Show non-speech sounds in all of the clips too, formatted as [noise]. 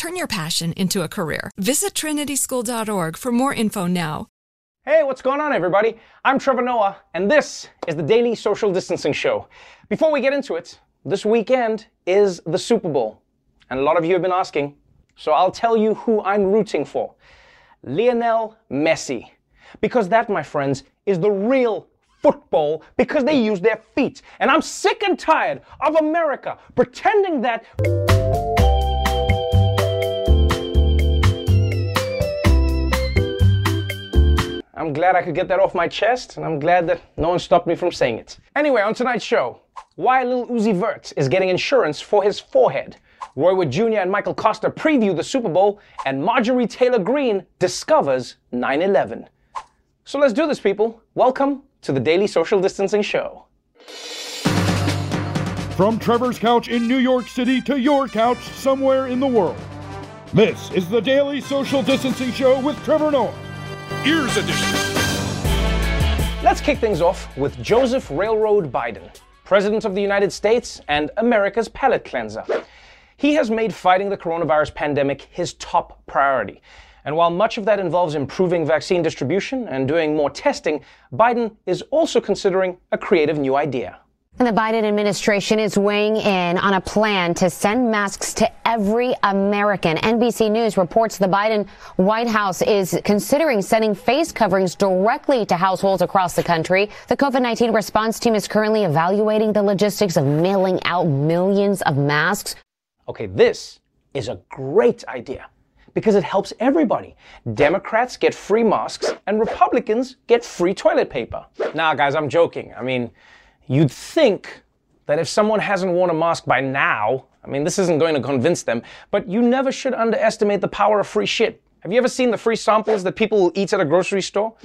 Turn your passion into a career. Visit trinityschool.org for more info now. Hey, what's going on, everybody? I'm Trevor Noah, and this is the Daily Social Distancing Show. Before we get into it, this weekend is the Super Bowl, and a lot of you have been asking, so I'll tell you who I'm rooting for Lionel Messi. Because that, my friends, is the real football because they use their feet. And I'm sick and tired of America pretending that. I'm glad I could get that off my chest, and I'm glad that no one stopped me from saying it. Anyway, on tonight's show, why Lil Uzi Vert is getting insurance for his forehead. Roy Wood Jr. and Michael Kosta preview the Super Bowl, and Marjorie Taylor Greene discovers 9 11. So let's do this, people. Welcome to the Daily Social Distancing Show. From Trevor's couch in New York City to your couch somewhere in the world. This is the Daily Social Distancing Show with Trevor Noah. Ears Edition. Let's kick things off with Joseph Railroad Biden, President of the United States and America's palate cleanser. He has made fighting the coronavirus pandemic his top priority. And while much of that involves improving vaccine distribution and doing more testing, Biden is also considering a creative new idea. And the Biden administration is weighing in on a plan to send masks to every American. NBC News reports the Biden White House is considering sending face coverings directly to households across the country. The COVID-19 response team is currently evaluating the logistics of mailing out millions of masks. Okay, this is a great idea because it helps everybody. Democrats get free masks and Republicans get free toilet paper. Nah, guys, I'm joking. I mean, You'd think that if someone hasn't worn a mask by now, I mean, this isn't going to convince them, but you never should underestimate the power of free shit. Have you ever seen the free samples that people will eat at a grocery store?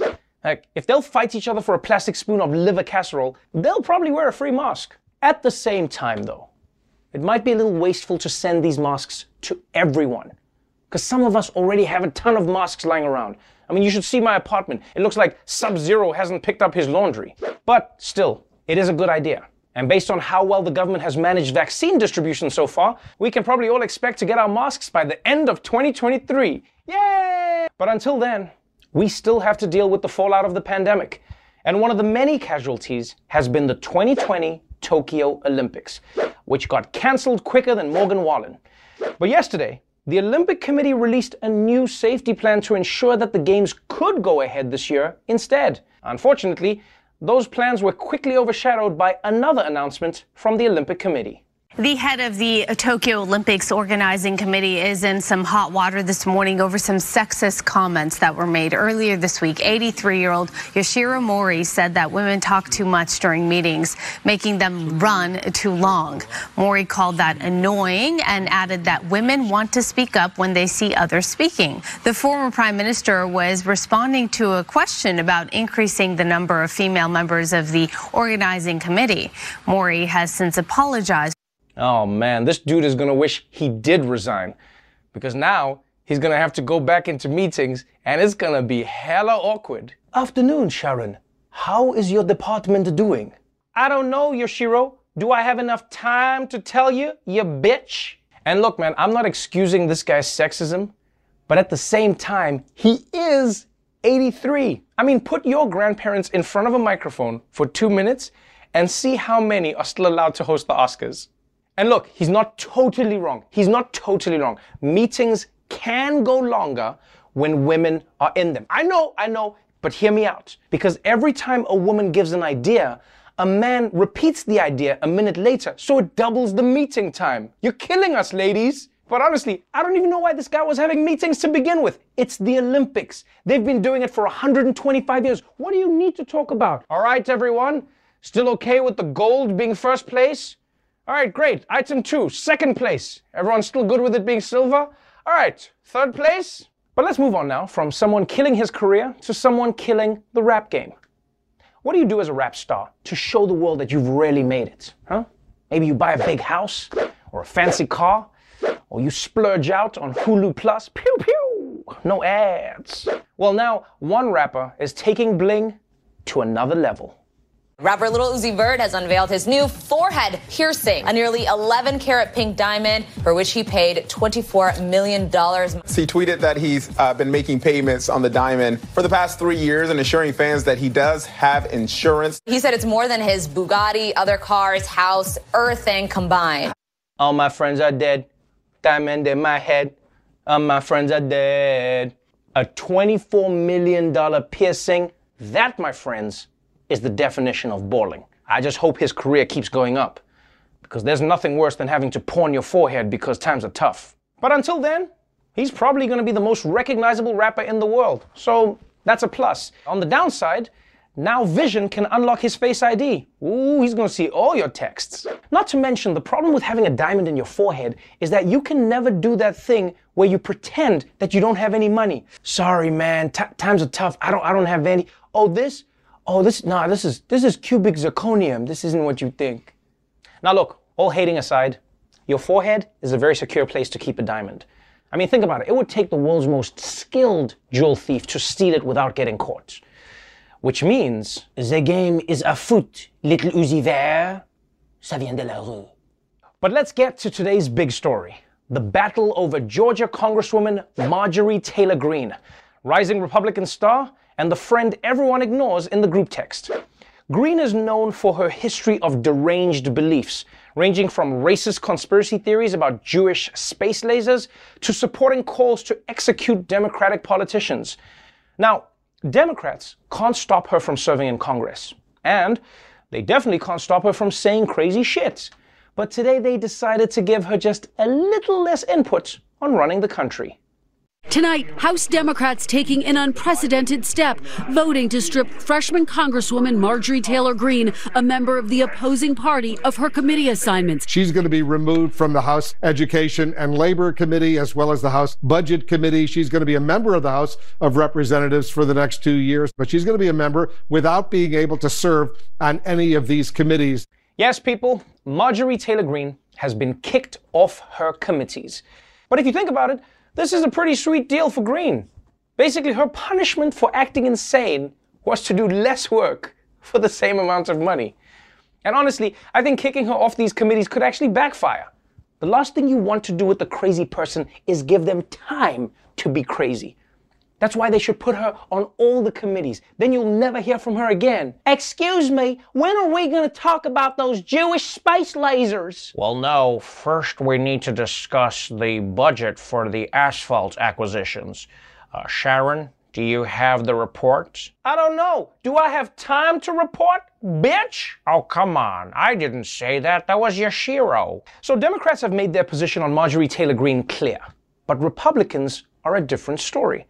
Like, if they'll fight each other for a plastic spoon of liver casserole, they'll probably wear a free mask. At the same time, though, it might be a little wasteful to send these masks to everyone. Because some of us already have a ton of masks lying around. I mean, you should see my apartment. It looks like Sub Zero hasn't picked up his laundry. But still, it is a good idea. And based on how well the government has managed vaccine distribution so far, we can probably all expect to get our masks by the end of 2023. Yay! But until then, we still have to deal with the fallout of the pandemic. And one of the many casualties has been the 2020 Tokyo Olympics, which got cancelled quicker than Morgan Wallen. But yesterday, the Olympic Committee released a new safety plan to ensure that the Games could go ahead this year instead. Unfortunately, those plans were quickly overshadowed by another announcement from the Olympic Committee. The head of the Tokyo Olympics organizing committee is in some hot water this morning over some sexist comments that were made earlier this week. 83 year old Yoshiro Mori said that women talk too much during meetings, making them run too long. Mori called that annoying and added that women want to speak up when they see others speaking. The former prime minister was responding to a question about increasing the number of female members of the organizing committee. Mori has since apologized. Oh man, this dude is gonna wish he did resign because now he's gonna have to go back into meetings and it's gonna be hella awkward. Afternoon, Sharon. How is your department doing? I don't know, Yoshiro. Do I have enough time to tell you, you bitch? And look, man, I'm not excusing this guy's sexism, but at the same time, he is 83. I mean, put your grandparents in front of a microphone for two minutes and see how many are still allowed to host the Oscars. And look, he's not totally wrong. He's not totally wrong. Meetings can go longer when women are in them. I know, I know, but hear me out. Because every time a woman gives an idea, a man repeats the idea a minute later, so it doubles the meeting time. You're killing us, ladies. But honestly, I don't even know why this guy was having meetings to begin with. It's the Olympics. They've been doing it for 125 years. What do you need to talk about? All right, everyone. Still okay with the gold being first place? All right, great. Item two, second place. Everyone still good with it being silver? All right, third place. But let's move on now from someone killing his career to someone killing the rap game. What do you do as a rap star to show the world that you've really made it? Huh? Maybe you buy a big house or a fancy car, or you splurge out on Hulu Plus. Pew pew! No ads. Well, now one rapper is taking bling to another level. Rapper Little Uzi Vert has unveiled his new forehead piercing, a nearly 11 carat pink diamond for which he paid $24 million. He tweeted that he's uh, been making payments on the diamond for the past three years and assuring fans that he does have insurance. He said it's more than his Bugatti, other cars, house, everything combined. All my friends are dead. Diamond in my head. All my friends are dead. A $24 million piercing. That, my friends, is the definition of balling. I just hope his career keeps going up. Because there's nothing worse than having to pawn your forehead because times are tough. But until then, he's probably going to be the most recognizable rapper in the world. So that's a plus. On the downside, now Vision can unlock his Face ID. Ooh, he's to see all your texts. Not to mention, the problem with having a diamond in your forehead is that you can never do that thing where you pretend that you don't have any money. Sorry, man, times are tough. I don't, I don't have any. Oh, this? Oh, this, nah, this is, this is cubic zirconium. This isn't what you think. Now look, all hating aside, your forehead is a very secure place to keep a diamond. I mean, think about it. It would take the world's most skilled jewel thief to steal it without getting caught. Which means, the game is afoot, little Uzi Vert. Ça vient de la rue. But let's get to today's big story. The battle over Georgia Congresswoman Marjorie Taylor Greene, rising Republican star and the friend everyone ignores in the group text. Greene is known for her history of deranged beliefs, ranging from racist conspiracy theories about Jewish space lasers to supporting calls to execute Democratic politicians. Now, Democrats can't stop her from serving in Congress, and they definitely can't stop her from saying crazy shit. But today they decided to give her just a little less input on running the country. Tonight, House Democrats taking an unprecedented step, voting to strip freshman Congresswoman Marjorie Taylor Greene, a member of the opposing party, of her committee assignments. She's going to be removed from the House Education and Labor Committee as well as the House Budget Committee. She's going to be a member of the House of Representatives for the next two years, but she's going to be a member without being able to serve on any of these committees. Yes, people, Marjorie Taylor Greene has been kicked off her committees. But if you think about it, this is a pretty sweet deal for Greene. Basically, her punishment for acting insane was to do less work for the same amount of money. And honestly, I think kicking her off these committees could actually backfire. The last thing you want to do with a crazy person is give them time to be crazy. That's why they should put her on all the committees. Then you'll never hear from her again. Excuse me, when are we going to talk about those Jewish space lasers? Well, no. First, we need to discuss the budget for the asphalt acquisitions. Uh, Sharon, do you have the report? I don't know. Do I have time to report? Bitch! Oh, come on. I didn't say that. That was Yoshiro. So Democrats have made their position on Marjorie Taylor Greene clear. But Republicans are a different story.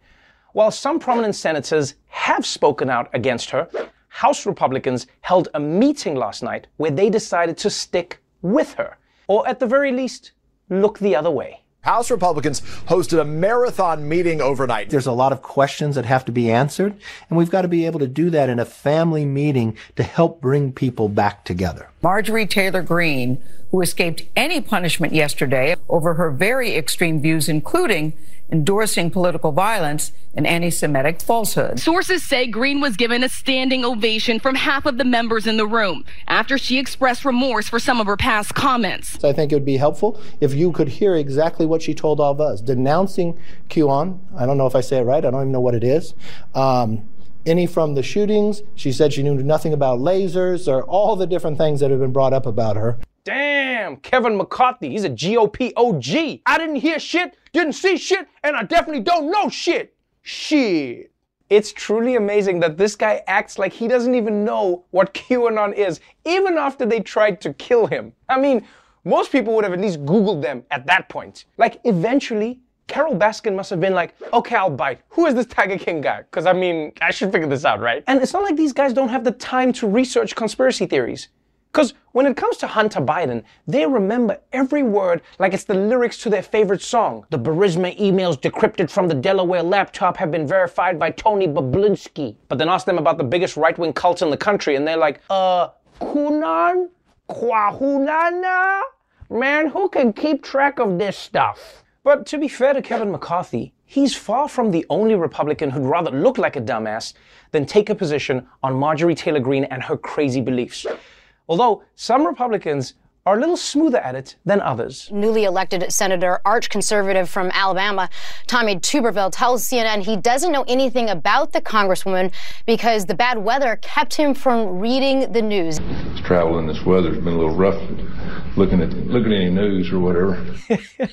While some prominent senators have spoken out against her, House Republicans held a meeting last night where they decided to stick with her, or at the very least, look the other way. House Republicans hosted a marathon meeting overnight. There's a lot of questions that have to be answered, and we've got to be able to do that in a family meeting to help bring people back together. Marjorie Taylor Greene, who escaped any punishment yesterday over her very extreme views, including endorsing political violence and anti Semitic falsehoods. Sources say Greene was given a standing ovation from half of the members in the room after she expressed remorse for some of her past comments. So I think it would be helpful if you could hear exactly what she told all of us, denouncing QAnon. I don't know if I say it right, I don't even know what it is. Um, any from the shootings. She said she knew nothing about lasers or all the different things that have been brought up about her. Damn, Kevin McCarthy, he's a GOP OG. I didn't hear shit, didn't see shit, and I definitely don't know shit. Shit. It's truly amazing that this guy acts like he doesn't even know what [laughs] QAnon is, even after they tried to kill him. I mean, most people would have at least Googled them at that point. Like, eventually, Carole Baskin must have been like, okay, I'll bite. Who is this Tiger King guy? Because I mean, I should figure this out, right? And it's not like these guys don't have the time to research conspiracy theories. Because when it comes to Hunter Biden, they remember every word like it's the lyrics to their favorite song. The Burisma emails decrypted from the Delaware laptop have been verified by Tony Bobulinski. But then ask them about the biggest right wing cult in the country, and they're like, uh, Kunan? Kwahunana? Man, who can keep track of this stuff? But to be fair to Kevin McCarthy, he's far from the only Republican who'd rather look like a dumbass than take a position on Marjorie Taylor Greene and her crazy beliefs. Although some Republicans are a little smoother at it than others. Newly elected Senator, arch conservative from Alabama, Tommy Tuberville tells CNN he doesn't know anything about the Congresswoman because the bad weather kept him from reading the news. Traveling this weather's been a little rough looking at looking at any news or whatever. [laughs]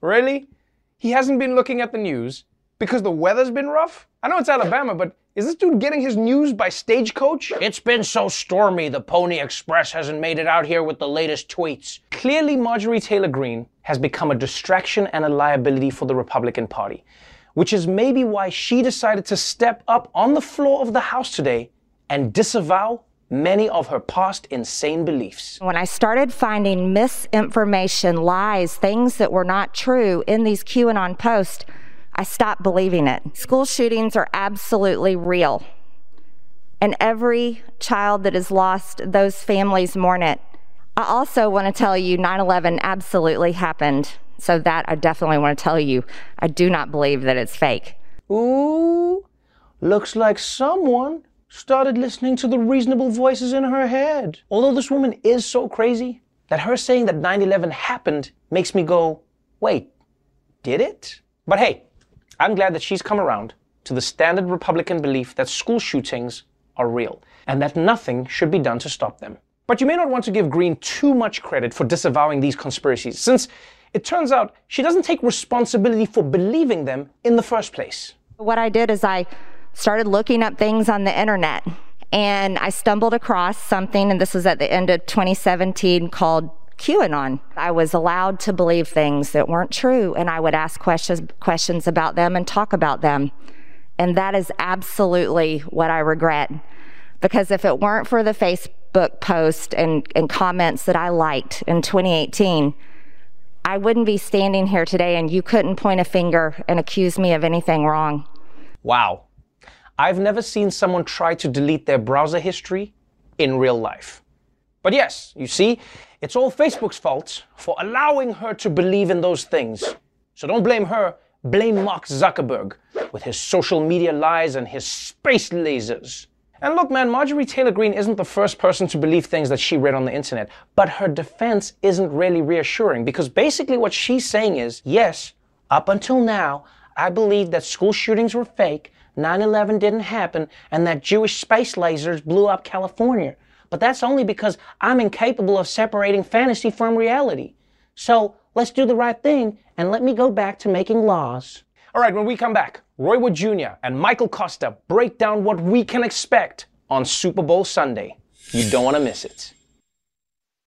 Really? He hasn't been looking at the news because the weather's been rough? I know it's Alabama, but is this dude getting his news by stagecoach? It's been so stormy, the Pony Express hasn't made it out here with the latest tweets. Clearly, Marjorie Taylor Greene has become a distraction and a liability for the Republican Party, which is maybe why she decided to step up on the floor of the House today and disavow many of her past insane beliefs. When I started finding misinformation, lies, things that were not true in these QAnon posts, I stopped believing it. School shootings are absolutely real. And every child that is lost, those families mourn it. I also want to tell you 9 11 absolutely happened. So, that I definitely want to tell you. I do not believe that it's fake. Ooh, looks like someone started listening to the reasonable voices in her head. Although this woman is so crazy that her saying that 9 11 happened makes me go, wait, did it? But hey, I'm glad that she's come around to the standard Republican belief that school shootings are real and that nothing should be done to stop them. But you may not want to give Greene too much credit for disavowing these conspiracies, since it turns out she doesn't take responsibility for believing them in the first place. What I did is I started looking up things on the internet and I stumbled across something, and this was at the end of 2017, called QAnon. I was allowed to believe things that weren't true, and I would ask questions, questions about them and talk about them. And that is absolutely what I regret. Because if it weren't for the Facebook post and, and comments that I liked in 2018, I wouldn't be standing here today, and you couldn't point a finger and accuse me of anything wrong. Wow. I've never seen someone try to delete their browser history in real life. But yes, you see, it's all Facebook's fault for allowing her to believe in those things. So don't blame her, blame Mark Zuckerberg with his social media lies and his space lasers. And look, man, Marjorie Taylor Greene isn't the first person to believe things that she read on the internet, but her defense isn't really reassuring because basically what she's saying is yes, up until now, I believed that school shootings were fake 9 11 didn't happen and that Jewish space lasers blew up California. But that's only because I'm incapable of separating fantasy from reality. So let's do the right thing and let me go back to making laws. All right, when we come back, Roy Wood Jr. and Michael Kosta break down what we can expect on Super Bowl Sunday. You don't want to miss it.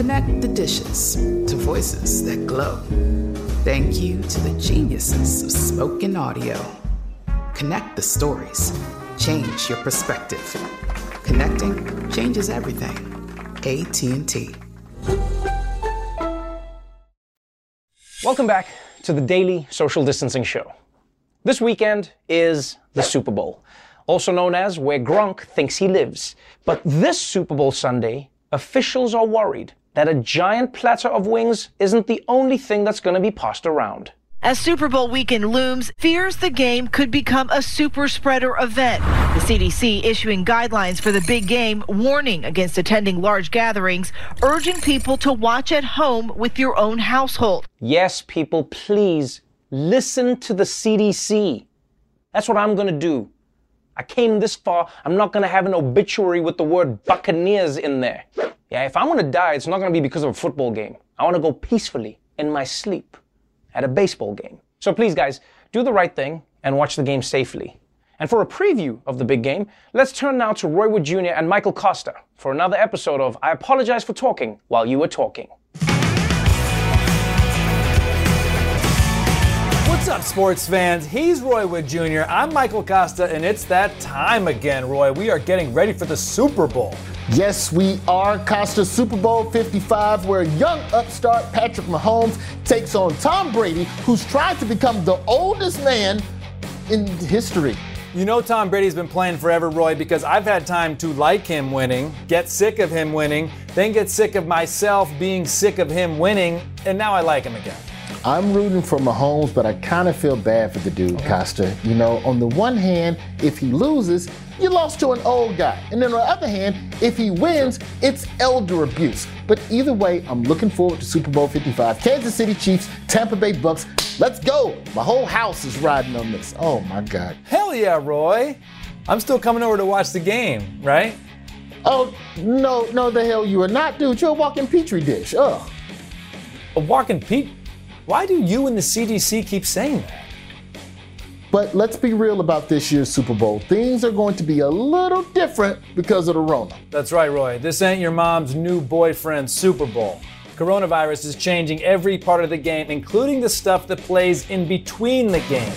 Connect the dishes to voices that glow. Thank you to the geniuses of spoken audio. Connect the stories. Change your perspective. Connecting changes everything. AT&T. Welcome back to the Daily Social Distancing Show. This weekend is the Super Bowl, also known as where Gronk thinks he lives. But this Super Bowl Sunday, officials are worried that a giant platter of wings isn't the only thing that's going to be passed around. As Super Bowl weekend looms, fears the game could become a super spreader event. The CDC issuing guidelines for the big game, warning against attending large gatherings, urging people to watch at home with your own household. Yes, people, please listen to the CDC. That's what I'm going to do. I came this far, I'm not going to have an obituary with the word Buccaneers in there. Yeah, if I'm to die, it's not to be because of a football game. I want to go peacefully in my sleep at a baseball game. So please, guys, do the right thing and watch the game safely. And for a preview of the big game, let's turn now to Roy Wood Jr. and Michael Kosta for another episode of I Apologize for Talking While You Were Talking. What's up, sports fans? He's Roy Wood Jr., I'm Michael Kosta, and it's that time again, Roy. We are getting ready for the Super Bowl. Yes, we are. Kosta Super Bowl 55, where young upstart Patrick Mahomes takes on Tom Brady, who's trying to become the oldest man in history. You know Tom Brady's been playing forever, Roy, because I've had time to like him winning, get sick of him winning, then get sick of myself being sick of him winning, and now I like him again. I'm rooting for Mahomes, but I kind of feel bad for the dude, Kosta. You know, on the one hand, if he loses, you lost to an old guy. And then on the other hand, if he wins, it's elder abuse. But either way, I'm looking forward to Super Bowl 55. Kansas City Chiefs, Tampa Bay Bucks. Let's go. My whole house is riding on this. Oh my God. Hell yeah, Roy. I'm still coming over to watch the game, right? Oh, no, no, the hell you are not, dude. You're a walking petri dish. Ugh. A walking petri why do you and the CDC keep saying that? But let's be real about this year's Super Bowl. Things are going to be a little different because of the Rona. That's right, Roy. This ain't your mom's new boyfriend Super Bowl. Coronavirus is changing every part of the game, including the stuff that plays in between the game.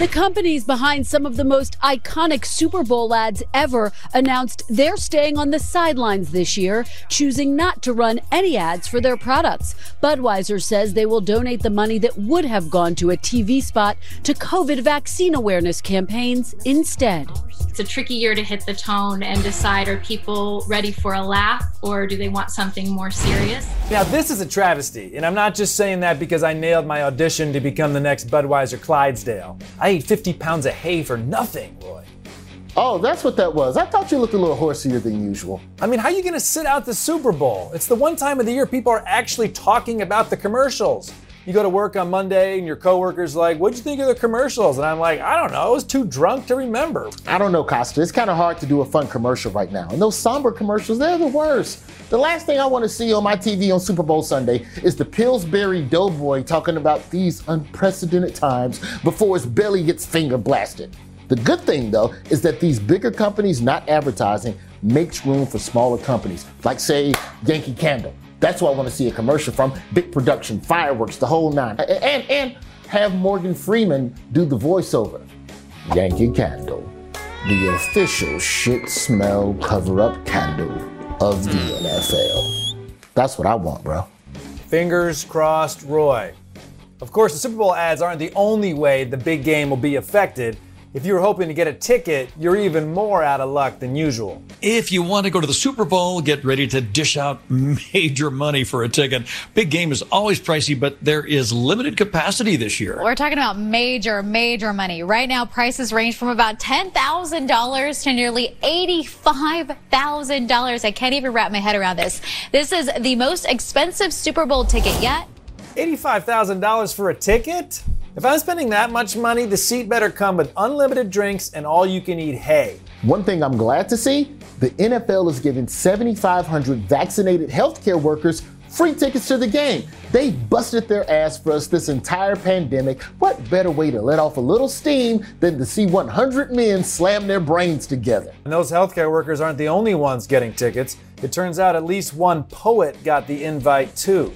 The companies behind some of the most iconic Super Bowl ads ever announced they're staying on the sidelines this year, choosing not to run any ads for their products. Budweiser says they will donate the money that would have gone to a TV spot to COVID vaccine awareness campaigns instead. It's a tricky year to hit the tone and decide are people ready for a laugh or do they want something more serious? Now, this is a travesty, and I'm not just saying that because I nailed my audition to become the next Budweiser Clydesdale. I ate 50 pounds of hay for nothing, Roy. Oh, that's what that was. I thought you looked a little horsier than usual. I mean, how are you going to sit out the Super Bowl? It's the one time of the year people are actually talking about the commercials. You go to work on Monday and your coworker's like, What'd you think of the commercials? And I'm like, I don't know. I was too drunk to remember. I don't know, Kosta. It's kind of hard to do a fun commercial right now. And those somber commercials, they're the worst. The last thing I want to see on my TV on Super Bowl Sunday is the Pillsbury Doughboy talking about these unprecedented times before his belly gets finger blasted. The good thing, though, is that these bigger companies not advertising makes room for smaller companies, like, say, Yankee Candle. That's what I want to see a commercial from. Big production, fireworks, the whole nine. And, and have Morgan Freeman do the voiceover. Yankee Candle, the official shit smell cover up candle of the NFL. That's what I want, bro. Fingers crossed, Roy. Of course, the Super Bowl ads aren't the only way the big game will be affected. If you were hoping to get a ticket, you're even more out of luck than usual. If you want to go to the Super Bowl, get ready to dish out [laughs] major money for a ticket. Big game is always pricey, but there is limited capacity this year. We're talking about major, major money. Right now, prices range from about $10,000 to nearly $85,000. I can't even wrap my head around this. This is the most expensive Super Bowl ticket yet. $85,000 for a ticket? If I'm spending that much money, the seat better come with unlimited drinks and all you can eat hay. One thing I'm glad to see the NFL is giving 7,500 vaccinated healthcare workers free tickets to the game. They busted their ass for us this entire pandemic. What better way to let off a little steam than to see 100 men slam their brains together? And those healthcare workers aren't the only ones getting tickets. It turns out at least one poet got the invite too.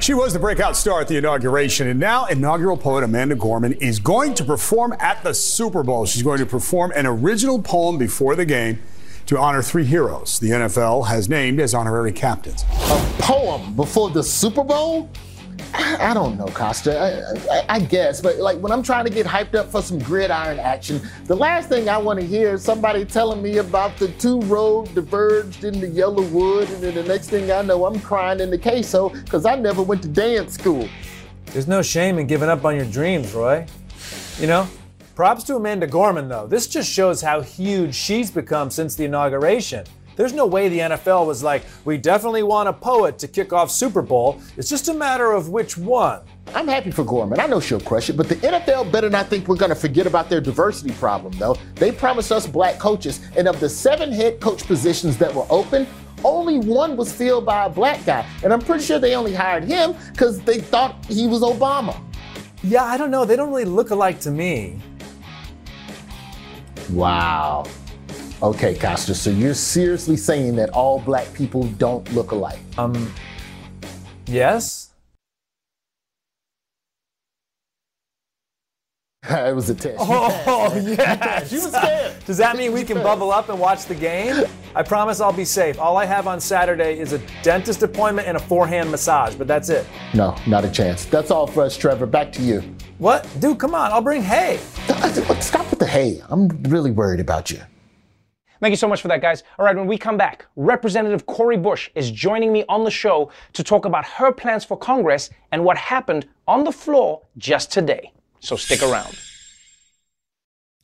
She was the breakout star at the inauguration, and now inaugural poet Amanda Gorman is going to perform at the Super Bowl. She's going to perform an original poem before the game to honor three heroes the NFL has named as honorary captains. A poem before the Super Bowl? I don't know, Kosta. I, I, I, guess, but like when I'm trying to get hyped up for some gridiron action, the last thing I want to hear is somebody telling me about the two roads diverged in the yellow wood, and then the next thing I know, I'm crying in the queso because I never went to dance school. There's no shame in giving up on your dreams, Roy. You know, props to Amanda Gorman, though. This just shows how huge she's become since the inauguration. There's no way the NFL was like, we definitely want a poet to kick off Super Bowl. It's just a matter of which one. I'm happy for Gorman. I know she'll crush it, but the NFL better not think we're going to forget about their diversity problem, though. They promised us black coaches, and of the seven head coach positions that were open, only one was filled by a black guy. And I'm pretty sure they only hired him because they thought he was Obama. Yeah, I don't know. They don't really look alike to me. Wow. Okay, Kosta, so you're seriously saying that all black people don't look alike? Um, yes. [laughs] it was a test. Oh, yeah. She was scared. [laughs] Does that mean we can bubble up and watch the game? I promise I'll be safe. All I have on Saturday is a dentist appointment and a forehand massage, but that's it. No, not a chance. That's all for us, Trevor. Back to you. What? Dude, come on. I'll bring hay. [laughs] Stop with the hay. I'm really worried about you. Thank you so much for that, guys. All right, when we come back, Representative Cori Bush is joining me on the show to talk about her plans for Congress and what happened on the floor just today. So stick around.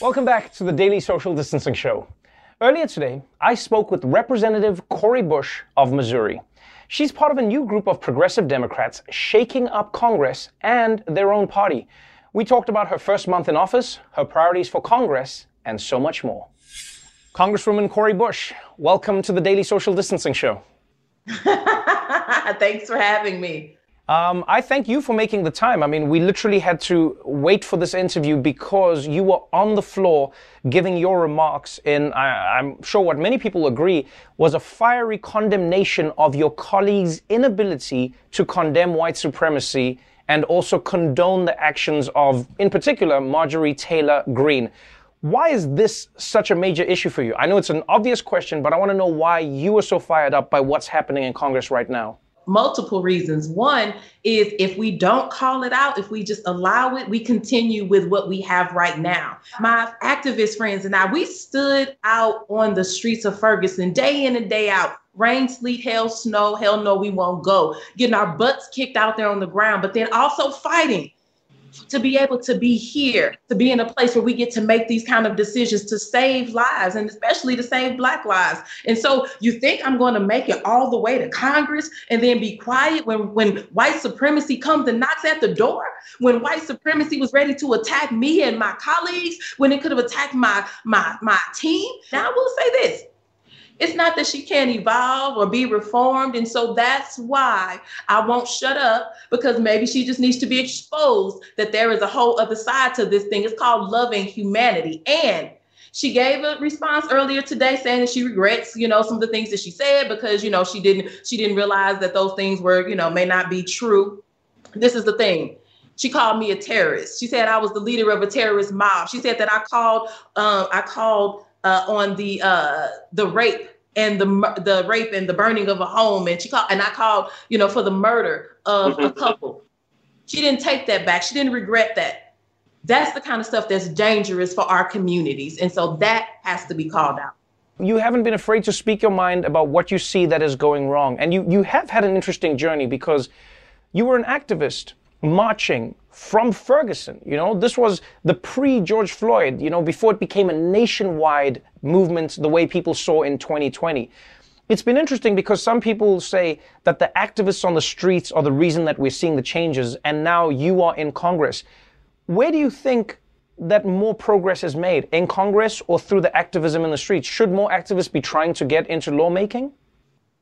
Welcome back to the Daily Social Distancing Show. Earlier today, I spoke with Representative Cori Bush of Missouri. She's part of a new group of progressive Democrats shaking up Congress and their own party. We talked about her first month in office, her priorities for Congress, and so much more. Congresswoman Cori Bush, welcome to the Daily Social Distancing Show. [laughs] Thanks for having me. Um, I thank you for making the time. I mean, we literally had to wait for this interview because you were on the floor giving your remarks in, I, I'm sure what many people agree, was a fiery condemnation of your colleagues' inability to condemn white supremacy and also condone the actions of, in particular, Marjorie Taylor Greene. Why is this such a major issue for you? I know it's an obvious question, but I want to know why you are so fired up by what's happening in Congress right now multiple reasons. One is if we don't call it out, if we just allow it, we continue with what we have right now. My activist friends and I, we stood out on the streets of Ferguson day in and day out. Rain, sleet, hail, snow, hell no, we won't go. Getting our butts kicked out there on the ground, but then also fighting to be able to be here, to be in a place where we get to make these kind of decisions to save lives and especially to save Black lives. And so you think I'm going to make it all the way to Congress and then be quiet when, when white supremacy comes and knocks at the door? When white supremacy was ready to attack me and my colleagues, when it could have attacked my, my, my team? Now I will say this it's not that she can't evolve or be reformed. And so that's why I won't shut up because maybe she just needs to be exposed that there is a whole other side to this thing. It's called loving humanity. And she gave a response earlier today saying that she regrets, you know, some of the things that she said because, you know, she didn't she didn't realize that those things were, you know, may not be true. This is the thing. She called me a terrorist. She said I was the leader of a terrorist mob. She said that I called um, I called uh, on the uh, the rape and the the rape and the burning of a home, and she called and I called you know for the murder of mm-hmm. a couple. She didn't take that back. She didn't regret that. That's the kind of stuff that's dangerous for our communities, and so that has to be called out. You haven't been afraid to speak your mind about what you see that is going wrong, and you you have had an interesting journey because you were an activist marching from Ferguson. You know, this was the pre George Floyd, you know, before it became a nationwide movement the way people saw in 2020. It's been interesting because some people say that the activists on the streets are the reason that we're seeing the changes, and now you are in Congress. Where do you think that more progress is made in Congress or through the activism in the streets? Should more activists be trying to get into lawmaking?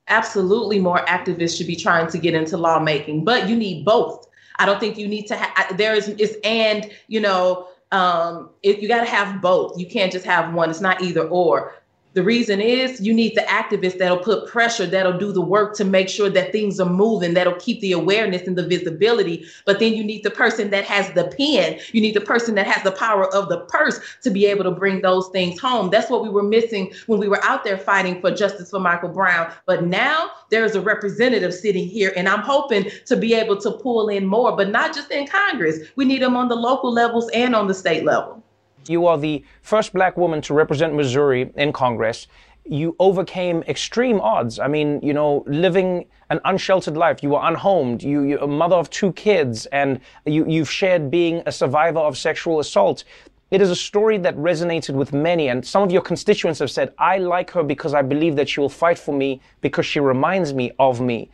Absolutely, more activists should be trying to get into lawmaking, but you need both I don't think you need to have, there is, is and, you know, um, it, you got to have both. You can't just have one. It's not either or. The reason is you need the activists that'll put pressure, that'll do the work to make sure that things are moving, that'll keep the awareness and the visibility. But then you need the person that has the pen. You need the person that has the power of the purse to be able to bring those things home. That's what we were missing when we were out there fighting for justice for Michael Brown. But now there's a representative sitting here, and I'm hoping to be able to pull in more, but not just in Congress. We need them on the local levels and on the state level. You are the first black woman to represent Missouri in Congress. You overcame extreme odds. I mean, you know, living an unsheltered life. You were unhomed. You, you're a mother of two kids, and you, you've shared being a survivor of sexual assault. It is a story that resonated with many, and some of your constituents have said, I like her because I believe that she will fight for me because she reminds me of me.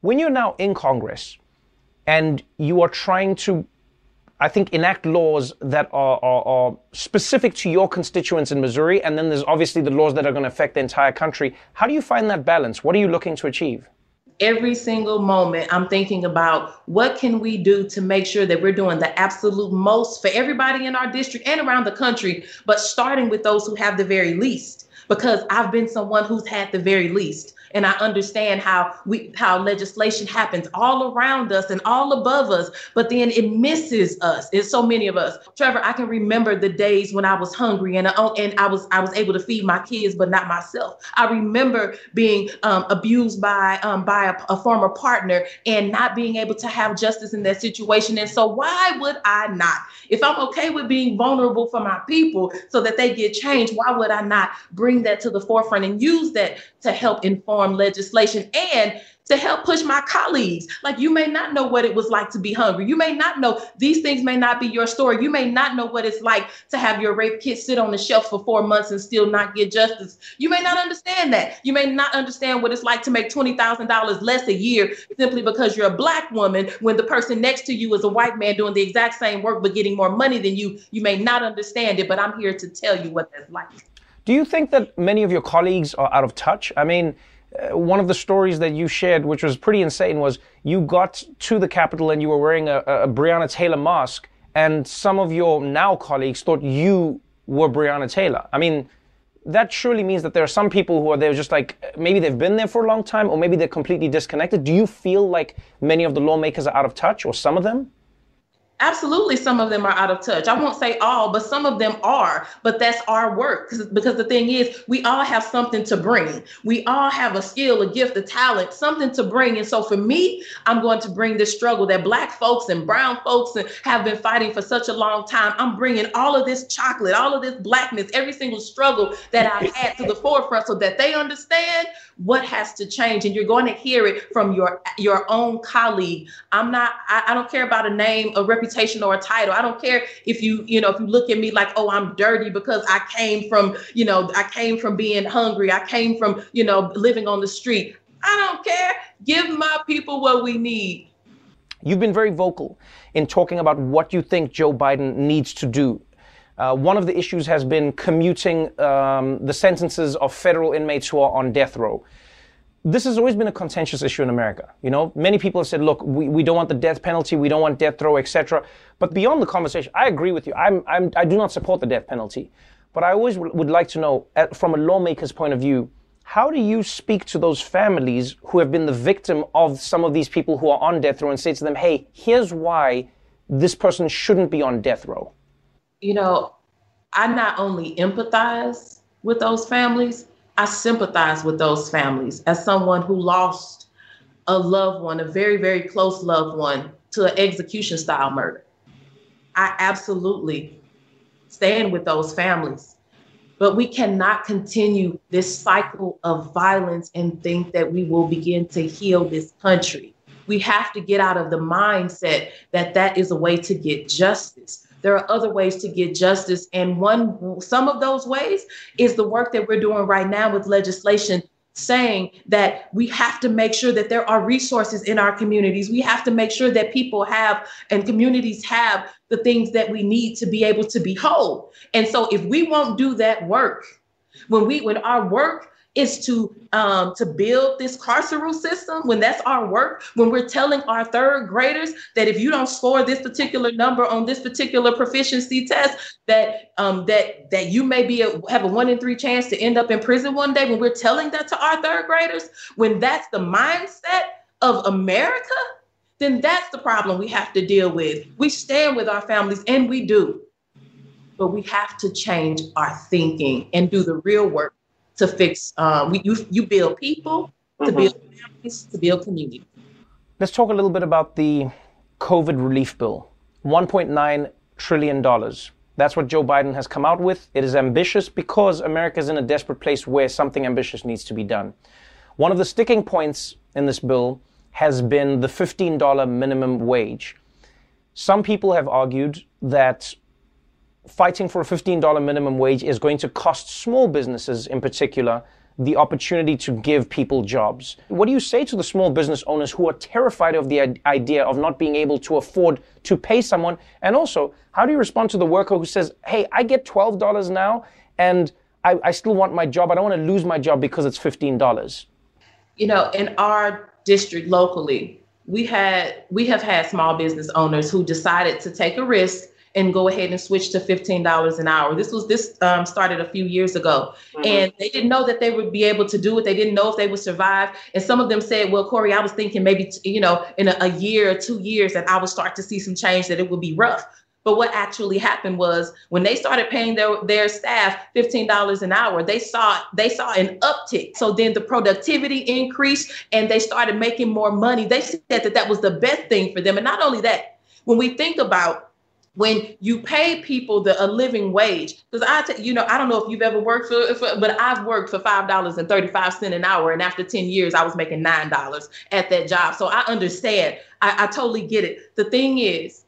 When you're now in Congress and you are trying to I think, enact laws that are, are, are, specific to your constituents in Missouri, and then there's obviously the laws that are going to affect the entire country. How do you find that balance? What are you looking to achieve? Every single moment, I'm thinking about what can we do to make sure that we're doing the absolute most for everybody in our district and around the country, but starting with those who have the very least. Because I've been someone who's had the very least and I understand how we how legislation happens all around us and all above us, but then it misses us. It's so many of us. Trevor, I can remember the days when I was hungry and I, uh, and I was I was able to feed my kids, but not myself. I remember being um, abused by um, by a, a former partner and not being able to have justice in that situation. And so why would I not? If I'm okay with being vulnerable for my people so that they get change, why would I not bring that to the forefront and use that to help inform legislation and to help push my colleagues. Like you may not know what it was like to be hungry. You may not know these things may not be your story. You may not know what it's like to have your rape kit sit on the shelf for four months and still not get justice. You may not understand that. You may not understand what it's like to make $20,000 less a year simply because you're a black woman when the person next to you is a white man doing the exact same work but getting more money than you. You may not understand it, but I'm here to tell you what that's like. Do you think that many of your colleagues are out of touch? I mean, Uh, one of the stories that you shared, which was pretty insane, was you got to the Capitol and you were wearing a, a Breonna Taylor mask, and some of your now colleagues thought you were Breonna Taylor. I mean, that surely means that there are some people who are there just like maybe they've been there for a long time or maybe they're completely disconnected. Do you feel like many of the lawmakers are out of touch or some of them? Absolutely, some of them are out of touch. I won't say all, but some of them are. But that's our work because the thing is, we all have something to bring. We all have a skill, a gift, a talent, something to bring. And so for me, I'm going to bring this struggle that Black folks and Brown folks have been fighting for such a long time. I'm bringing all of this chocolate, all of this Blackness, every single struggle that I've had to the forefront so that they understand what has to change. And you're going to hear it from your your own colleague. I'm not, I, I don't care about a name, a reputation reputation or a title. I don't care if you, you know, if you look at me like, oh, I'm dirty because I came from, you know, I came from being hungry. I came from, you know, living on the street. I don't care. Give my people what we need. You've been very vocal in talking about what you think Joe Biden needs to do. Uh, one of the issues has been commuting um, the sentences of federal inmates who are on death row this has always been a contentious issue in America. You know, many people have said, look, we, we don't want the death penalty, we don't want death row, etc. But beyond the conversation, I agree with you. I'm, I'm, I do not support the death penalty. But I always w- would like to know, at, from a lawmaker's point of view, how do you speak to those families who have been the victim of some of these people who are on death row and say to them, hey, here's why this person shouldn't be on death row? You know, I not only empathize with those families, I sympathize with those families as someone who lost a loved one, a very, very close loved one, to an execution style murder. I absolutely stand with those families. But we cannot continue this cycle of violence and think that we will begin to heal this country. We have to get out of the mindset that that is a way to get justice there are other ways to get justice. And one, some of those ways is the work that we're doing right now with legislation saying that we have to make sure that there are resources in our communities. We have to make sure that people have and communities have the things that we need to be able to be whole. And so if we won't do that work, when we when our work is to um, to build this carceral system when that's our work when we're telling our third graders that if you don't score this particular number on this particular proficiency test that um, that that you may be a, have a one in three chance to end up in prison one day when we're telling that to our third graders when that's the mindset of america then that's the problem we have to deal with. We stand with our families and we do. But we have to change our thinking and do the real work to fix. Uh, we, you, you build people, to mm-hmm. build families, to build community. Let's talk a little bit about the COVID relief bill. $1.9 trillion. That's what Joe Biden has come out with. It is ambitious because America is in a desperate place where something ambitious needs to be done. One of the sticking points in this bill has been the $15 minimum wage. Some people have argued that fighting for a $15 minimum wage is going to cost small businesses in particular the opportunity to give people jobs. What do you say to the small business owners who are terrified of the idea of not being able to afford to pay someone? And also, how do you respond to the worker who says, hey, I get $12 now and I, I still want my job. I don't want to lose my job because it's $15. You know, in our district locally, we had we have had small business owners who decided to take a risk and go ahead and switch to $15 an hour. This was this um, started a few years ago, mm-hmm. and they didn't know that they would be able to do it. They didn't know if they would survive. And some of them said, "Well, Cori, I was thinking maybe you know in a, a year or two years that I would start to see some change. That it would be rough." But what actually happened was when they started paying their, their staff $15 an hour, they saw they saw an uptick. So then the productivity increased and they started making more money. They said that that was the best thing for them. And not only that, when we think about when you pay people the a living wage. Because i t- you know i don't know if you've ever worked for, for but i've worked for five dollars and 35 cents an hour and after 10 years i was making nine dollars at that job. So i understand. I, I totally get it. The thing is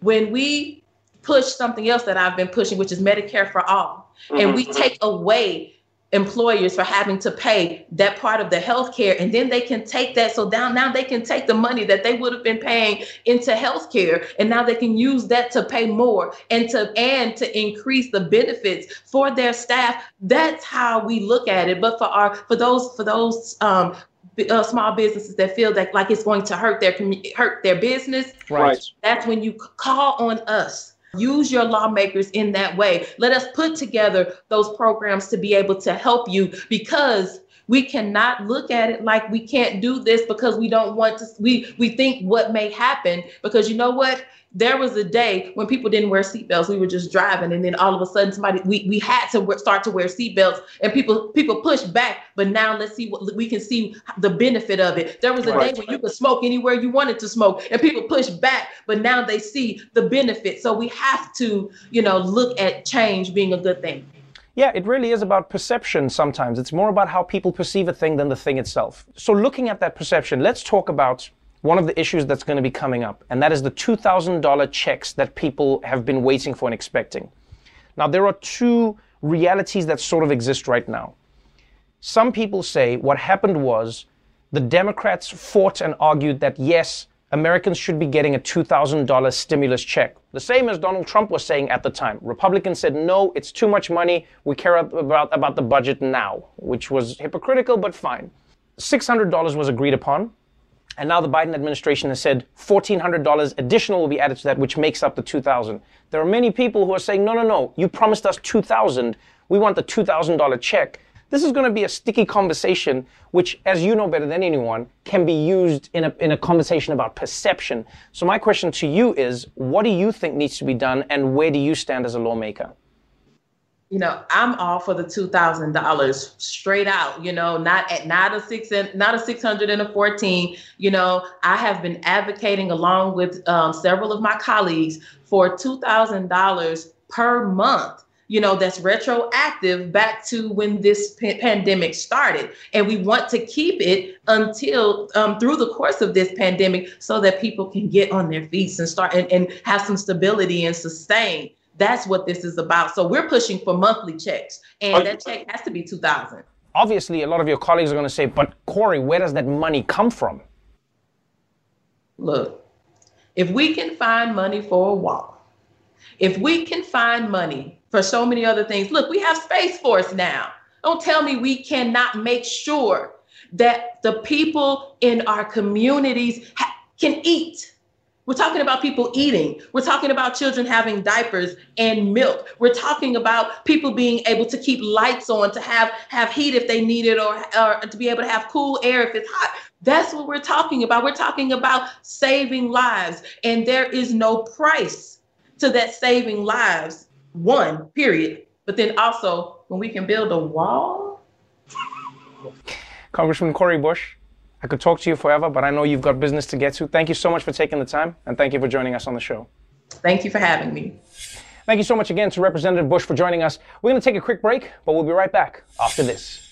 when we push something else that i've been pushing which is medicare for all mm-hmm. and we take away employers for having to pay that part of the health care and then they can take that. So down now they can take the money that they would have been paying into health care and now they can use that to pay more and to and to increase the benefits for their staff. That's how we look at it. But for our for those for those um, uh, small businesses that feel that like it's going to hurt their hurt their business right. That's when you call on us Use your lawmakers in that way. Let us put together those programs to be able to help you because we cannot look at it like we can't do this because we don't want to we we think what may happen because you know what there was a day when people didn't wear seatbelts. We were just driving, and then all of a sudden, somebody we, we had to start to wear seatbelts, and people people pushed back. But now let's see what we can see the benefit of it. There was a right. day when you could smoke anywhere you wanted to smoke, and people pushed back, but now they see the benefit. So we have to, you know, look at change being a good thing. Yeah, it really is about perception sometimes. It's more about how people perceive a thing than the thing itself. So, looking at that perception, let's talk about one of the issues that's going to be coming up, and that is the $2,000 checks that people have been waiting for and expecting. Now, there are two realities that sort of exist right now. Some people say what happened was the Democrats fought and argued that yes, Americans should be getting a $2,000 stimulus check. The same as Donald Trump was saying at the time. Republicans said, no, it's too much money. We care about, about the budget now, which was hypocritical, but fine. $600 was agreed upon. And now the Biden administration has said $1,400 additional will be added to that, which makes up the 2,000. There are many people who are saying, no, no, no, you promised us 2,000. We want the $2,000 check. This is going to be a sticky conversation, which, as you know better than anyone, can be used in a, in a conversation about perception. So my question to you is, what do you think needs to be done and where do you stand as a lawmaker? you know, I'm all for the two thousand dollars straight out. You know, not at not a six and not a six hundred and a fourteen. You know, I have been advocating along with um, several of my colleagues for two thousand dollars per month. You know, that's retroactive back to when this p- pandemic started, and we want to keep it until um, through the course of this pandemic, so that people can get on their feet and start and, and have some stability and sustain that's what this is about. So we're pushing for monthly checks, and that check has to be two thousand. Obviously, a lot of your colleagues are going to say, "But Cori, where does that money come from?" Look, if we can find money for a wall, if we can find money for so many other things, look, we have Space Force now. Don't tell me we cannot make sure that the people in our communities ha- can eat we're talking about people eating. We're talking about children having diapers and milk. We're talking about people being able to keep lights on, to have have heat if they need it, or, or to be able to have cool air if it's hot. That's what we're talking about. We're talking about saving lives, and there is no price to that saving lives. One period. But then also, when we can build a wall. Congressman Cori Bush, I could talk to you forever, but I know you've got business to get to. Thank you so much for taking the time, and thank you for joining us on the show. Thank you for having me. Thank you so much again to Representative Bush for joining us. We're going to take a quick break, but we'll be right back after this.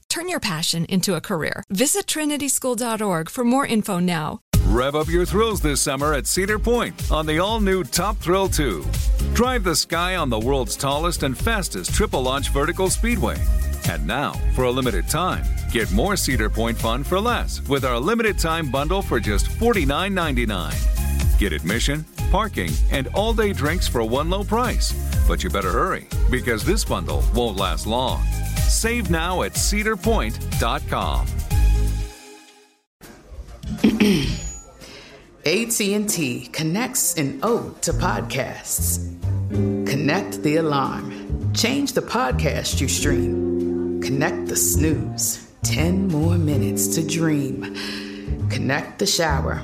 Turn your passion into a career. Visit trinityschool.org for more info now. Rev up your thrills this summer at Cedar Point on the all new Top Thrill 2. Drive the sky on the world's tallest and fastest triple launch vertical speedway. And now, for a limited time, get more Cedar Point fun for less with our limited time bundle for just $49.99. Get admission, parking, and all day drinks for one low price. But you better hurry because this bundle won't last long. Save now at cedarpoint.com. AT&T [clears throat] connects an ode to podcasts. Connect the alarm. Change the podcast you stream. Connect the snooze. 10 more minutes to dream. Connect the shower.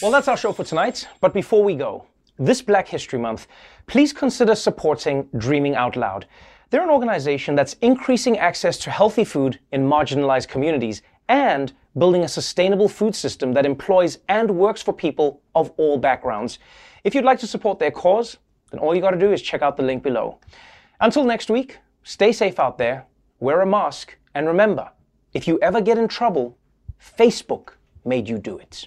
Well, that's our show for tonight. But before we go, this Black History Month, please consider supporting Dreaming Out Loud. They're an organization that's increasing access to healthy food in marginalized communities and building a sustainable food system that employs and works for people of all backgrounds. If you'd like to support their cause, then all you got to do is check out the link below. Until next week, stay safe out there, wear a mask, and remember if you ever get in trouble, Facebook made you do it.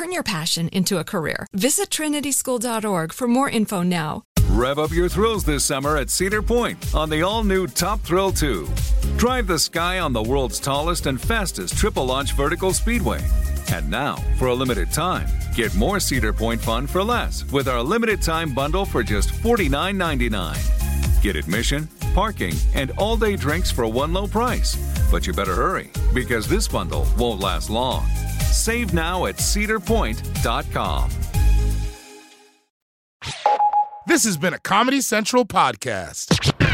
Turn your passion into a career. Visit trinityschool.org for more info now. Rev up your thrills this summer at Cedar Point on the all new Top Thrill 2. Drive the sky on the world's tallest and fastest triple launch vertical speedway. And now, for a limited time, get more Cedar Point fun for less with our limited time bundle for just $49.99. Get admission, parking, and all day drinks for one low price. But you better hurry because this bundle won't last long. Save now at cedarpoint.com. This has been a Comedy Central podcast.